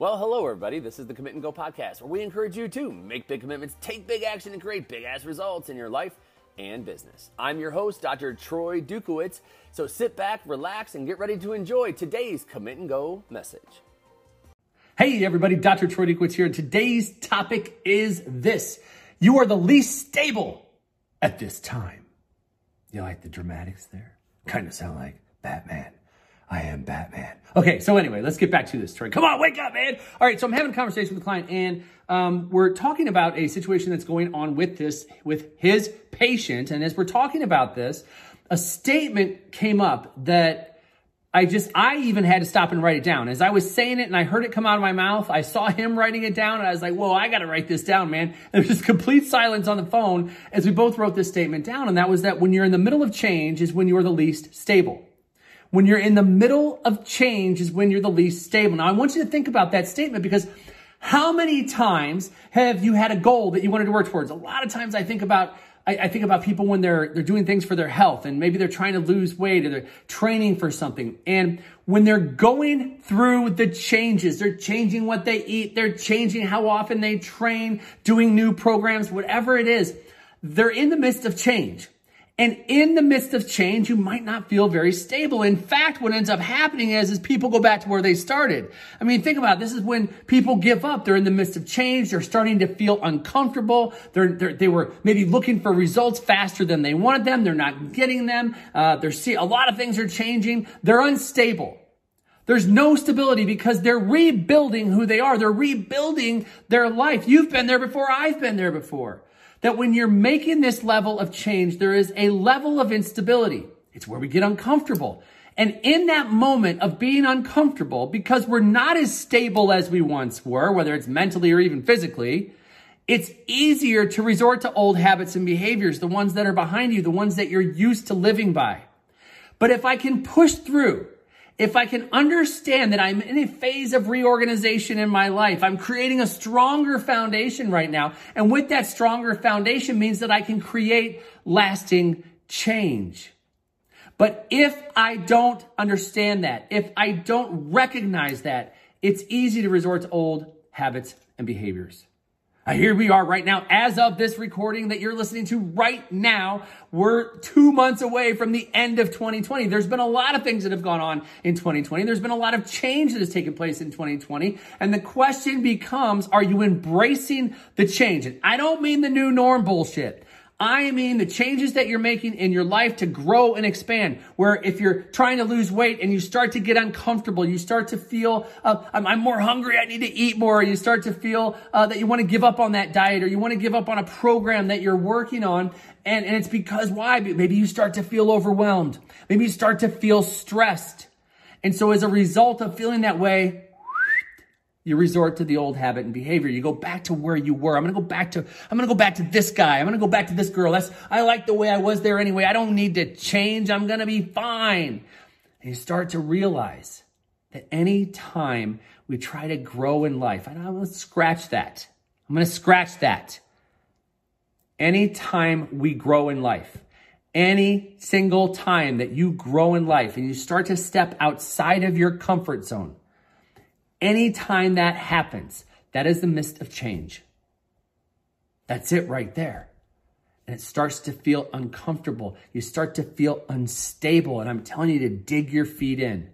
Well, hello, everybody. This is the Commit and Go podcast, where we encourage you to make big commitments, take big action, and create big ass results in your life and business. I'm your host, Dr. Troy Dukowitz. So sit back, relax, and get ready to enjoy today's Commit and Go message. Hey, everybody, Dr. Troy Dukowitz here. Today's topic is this You are the least stable at this time. You like the dramatics there? Kind of sound like Batman. I am Batman. Okay, so anyway, let's get back to this story. Come on, wake up, man. All right, so I'm having a conversation with a client, and um, we're talking about a situation that's going on with this, with his patient. And as we're talking about this, a statement came up that I just, I even had to stop and write it down. As I was saying it and I heard it come out of my mouth, I saw him writing it down and I was like, whoa, I got to write this down, man. There was just complete silence on the phone as we both wrote this statement down. And that was that when you're in the middle of change is when you're the least stable. When you're in the middle of change is when you're the least stable. Now, I want you to think about that statement because how many times have you had a goal that you wanted to work towards? A lot of times I think about I, think about people when they're they're doing things for their health and maybe they're trying to lose weight or they're training for something. And when they're going through the changes, they're changing what they eat, they're changing how often they train, doing new programs, whatever it is, they're in the midst of change. And in the midst of change, you might not feel very stable. In fact, what ends up happening is, is people go back to where they started. I mean, think about it. This is when people give up. They're in the midst of change. They're starting to feel uncomfortable. They're, they're they were maybe looking for results faster than they wanted them. They're not getting them. Uh, they're see a lot of things are changing. They're unstable. There's no stability because they're rebuilding who they are. They're rebuilding their life. You've been there before. I've been there before that when you're making this level of change, there is a level of instability. It's where we get uncomfortable. And in that moment of being uncomfortable, because we're not as stable as we once were, whether it's mentally or even physically, it's easier to resort to old habits and behaviors, the ones that are behind you, the ones that you're used to living by. But if I can push through if I can understand that I'm in a phase of reorganization in my life, I'm creating a stronger foundation right now. And with that stronger foundation means that I can create lasting change. But if I don't understand that, if I don't recognize that, it's easy to resort to old habits and behaviors. Uh, here we are right now. As of this recording that you're listening to right now, we're two months away from the end of 2020. There's been a lot of things that have gone on in 2020. There's been a lot of change that has taken place in 2020. And the question becomes, are you embracing the change? And I don't mean the new norm bullshit. I mean the changes that you're making in your life to grow and expand. Where if you're trying to lose weight and you start to get uncomfortable, you start to feel, uh, I'm, I'm, more hungry, I need to eat more. You start to feel uh, that you want to give up on that diet or you want to give up on a program that you're working on. And, and it's because why? Maybe you start to feel overwhelmed. Maybe you start to feel stressed. And so as a result of feeling that way, you resort to the old habit and behavior. You go back to where you were. I'm going to go back to, I'm going to go back to this guy. I'm going to go back to this girl. That's, I like the way I was there anyway. I don't need to change. I'm going to be fine. And you start to realize that any time we try to grow in life, and I'm going to scratch that. I'm going to scratch that. Anytime we grow in life, any single time that you grow in life and you start to step outside of your comfort zone, Anytime that happens, that is the mist of change. That's it right there. And it starts to feel uncomfortable. You start to feel unstable. And I'm telling you to dig your feet in.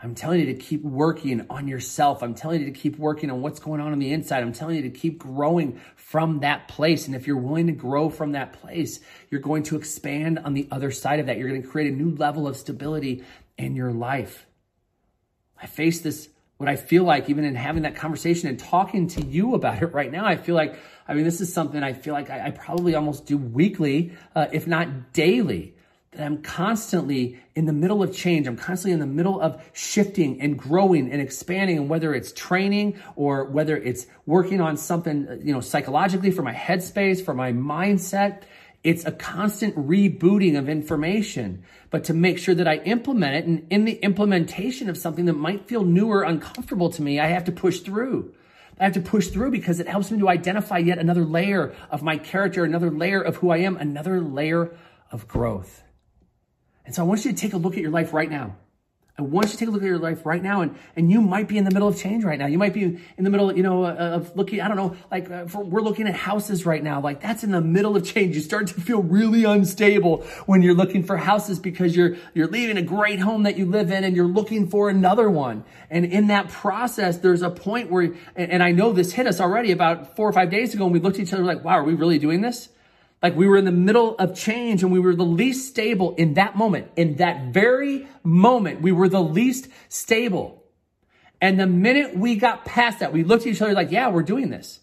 I'm telling you to keep working on yourself. I'm telling you to keep working on what's going on on the inside. I'm telling you to keep growing from that place. And if you're willing to grow from that place, you're going to expand on the other side of that. You're going to create a new level of stability in your life. I face this what I feel like, even in having that conversation and talking to you about it right now, I feel like, I mean, this is something I feel like I, I probably almost do weekly, uh, if not daily. That I'm constantly in the middle of change. I'm constantly in the middle of shifting and growing and expanding. And whether it's training or whether it's working on something, you know, psychologically for my headspace, for my mindset, it's a constant rebooting of information, but to make sure that I implement it. And in the implementation of something that might feel new or uncomfortable to me, I have to push through. I have to push through because it helps me to identify yet another layer of my character, another layer of who I am, another layer of growth. And so I want you to take a look at your life right now. I want you to take a look at your life right now, and, and you might be in the middle of change right now. You might be in the middle, you know, uh, of looking, I don't know, like uh, for, we're looking at houses right now. Like that's in the middle of change. You start to feel really unstable when you're looking for houses because you're, you're leaving a great home that you live in and you're looking for another one. And in that process, there's a point where, and, and I know this hit us already about four or five days ago, and we looked at each other like, wow, are we really doing this? Like we were in the middle of change and we were the least stable in that moment. In that very moment, we were the least stable. And the minute we got past that, we looked at each other like, yeah, we're doing this.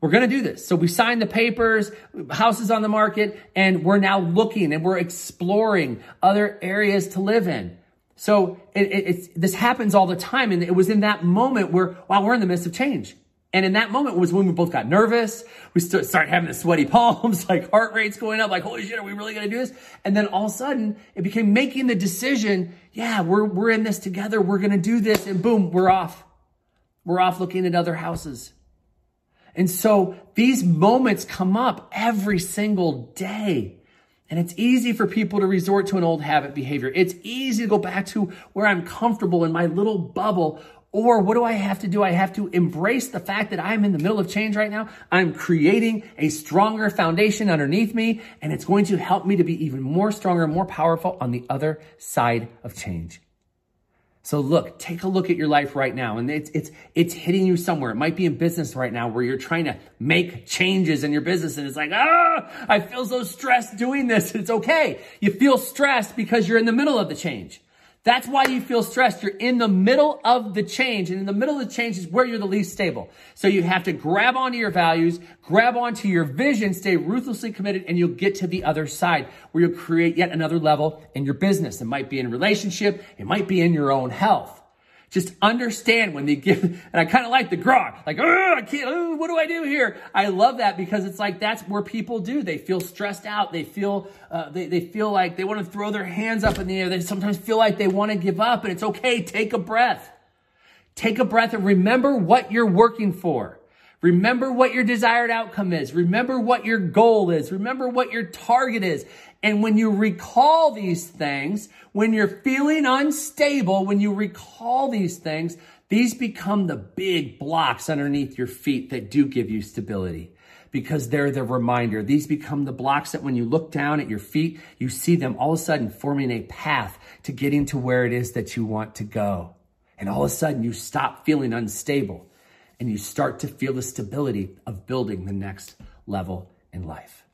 We're going to do this. So we signed the papers, houses on the market, and we're now looking and we're exploring other areas to live in. So it, it, this happens all the time. And it was in that moment where, wow, we're in the midst of change. And in that moment was when we both got nervous. We started having the sweaty palms, like heart rates going up, like, holy shit, are we really going to do this? And then all of a sudden it became making the decision. Yeah, we're, we're in this together. We're going to do this. And boom, we're off. We're off looking at other houses. And so these moments come up every single day. And it's easy for people to resort to an old habit behavior. It's easy to go back to where I'm comfortable in my little bubble or what do I have to do? I have to embrace the fact that I'm in the middle of change right now. I'm creating a stronger foundation underneath me, and it's going to help me to be even more stronger more powerful on the other side of change. So look, take a look at your life right now and it's, it's, it's hitting you somewhere. It might be in business right now where you're trying to make changes in your business and it's like, ah, I feel so stressed doing this. It's okay. You feel stressed because you're in the middle of the change. That's why you feel stressed. You're in the middle of the change, and in the middle of the change is where you're the least stable. So you have to grab onto your values, grab onto your vision, stay ruthlessly committed, and you'll get to the other side where you'll create yet another level in your business. It might be in relationship, it might be in your own health. Just understand when they give, and I kind of like the grog, like, oh, I can't, what do I do here? I love that because it's like, that's where people do. They feel stressed out. They feel, uh, they, they feel like they want to throw their hands up in the air. They sometimes feel like they want to give up and it's okay. Take a breath. Take a breath and remember what you're working for. Remember what your desired outcome is. Remember what your goal is. Remember what your target is. And when you recall these things, when you're feeling unstable, when you recall these things, these become the big blocks underneath your feet that do give you stability because they're the reminder. These become the blocks that when you look down at your feet, you see them all of a sudden forming a path to getting to where it is that you want to go. And all of a sudden you stop feeling unstable and you start to feel the stability of building the next level in life.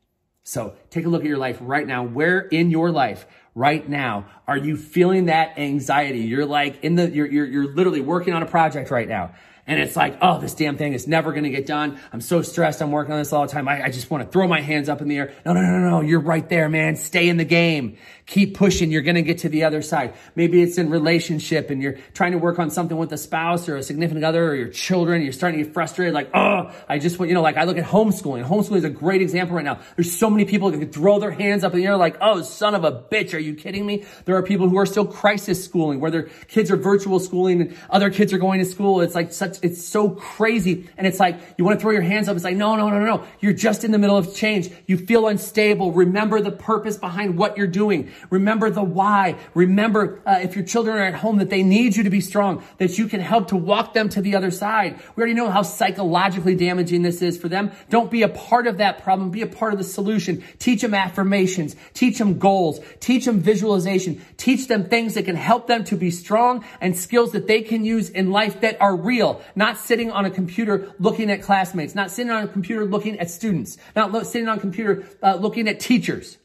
So take a look at your life right now. Where in your life right now are you feeling that anxiety? You're like in the, you're, you're, you're literally working on a project right now and it's like, oh, this damn thing is never going to get done. I'm so stressed. I'm working on this all the time. I, I just want to throw my hands up in the air. No, no, no, no. You're right there, man. Stay in the game. Keep pushing. You're going to get to the other side. Maybe it's in relationship and you're trying to work on something with a spouse or a significant other or your children. You're starting to get frustrated. Like, oh, I just want, you know, like I look at homeschooling. Homeschooling is a great example right now. There's so many people that can throw their hands up in the air like, oh, son of a bitch. Are you kidding me? There are people who are still crisis schooling where their kids are virtual schooling and other kids are going to school. It's like such, it's so crazy. And it's like, you want to throw your hands up. It's like, no, no, no, no. You're just in the middle of change. You feel unstable. Remember the purpose behind what you're doing. Remember the why. Remember, uh, if your children are at home, that they need you to be strong, that you can help to walk them to the other side. We already know how psychologically damaging this is for them. Don't be a part of that problem. Be a part of the solution. Teach them affirmations. Teach them goals. Teach them visualization. Teach them things that can help them to be strong and skills that they can use in life that are real, not sitting on a computer looking at classmates, not sitting on a computer looking at students, not lo- sitting on a computer uh, looking at teachers.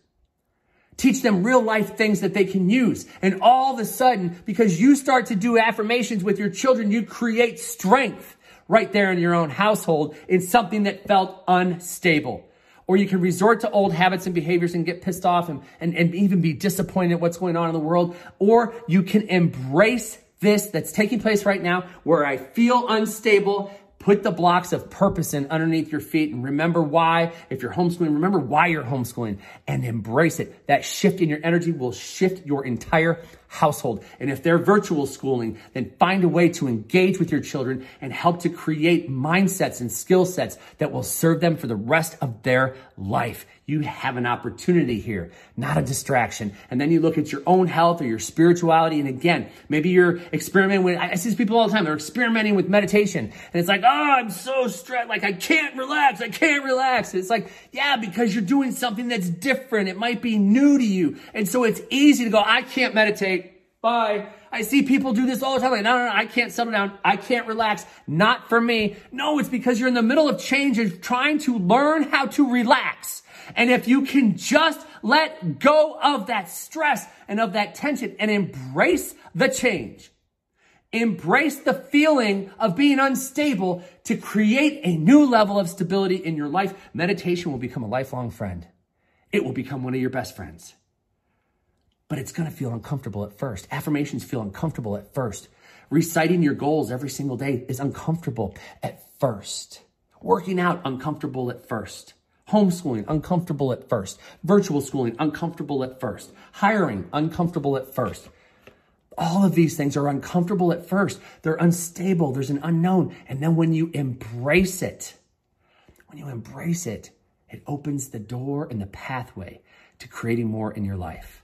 Teach them real life things that they can use. And all of a sudden, because you start to do affirmations with your children, you create strength right there in your own household in something that felt unstable. Or you can resort to old habits and behaviors and get pissed off and, and, and even be disappointed at what's going on in the world. Or you can embrace this that's taking place right now where I feel unstable. Put the blocks of purpose in underneath your feet and remember why. If you're homeschooling, remember why you're homeschooling and embrace it. That shift in your energy will shift your entire household. And if they're virtual schooling, then find a way to engage with your children and help to create mindsets and skill sets that will serve them for the rest of their life. You have an opportunity here, not a distraction. And then you look at your own health or your spirituality. And again, maybe you're experimenting with, I see people all the time, they're experimenting with meditation. And it's like, oh, I'm so stressed. Like I can't relax. I can't relax. And it's like, yeah, because you're doing something that's different. It might be new to you. And so it's easy to go, I can't meditate. Bye. I see people do this all the time. Like, no, no, no, I can't settle down. I can't relax. Not for me. No, it's because you're in the middle of change and trying to learn how to relax. And if you can just let go of that stress and of that tension and embrace the change, embrace the feeling of being unstable to create a new level of stability in your life, meditation will become a lifelong friend. It will become one of your best friends. But it's going to feel uncomfortable at first. Affirmations feel uncomfortable at first. Reciting your goals every single day is uncomfortable at first. Working out uncomfortable at first. Homeschooling, uncomfortable at first. Virtual schooling, uncomfortable at first. Hiring, uncomfortable at first. All of these things are uncomfortable at first. They're unstable. There's an unknown. And then when you embrace it, when you embrace it, it opens the door and the pathway to creating more in your life.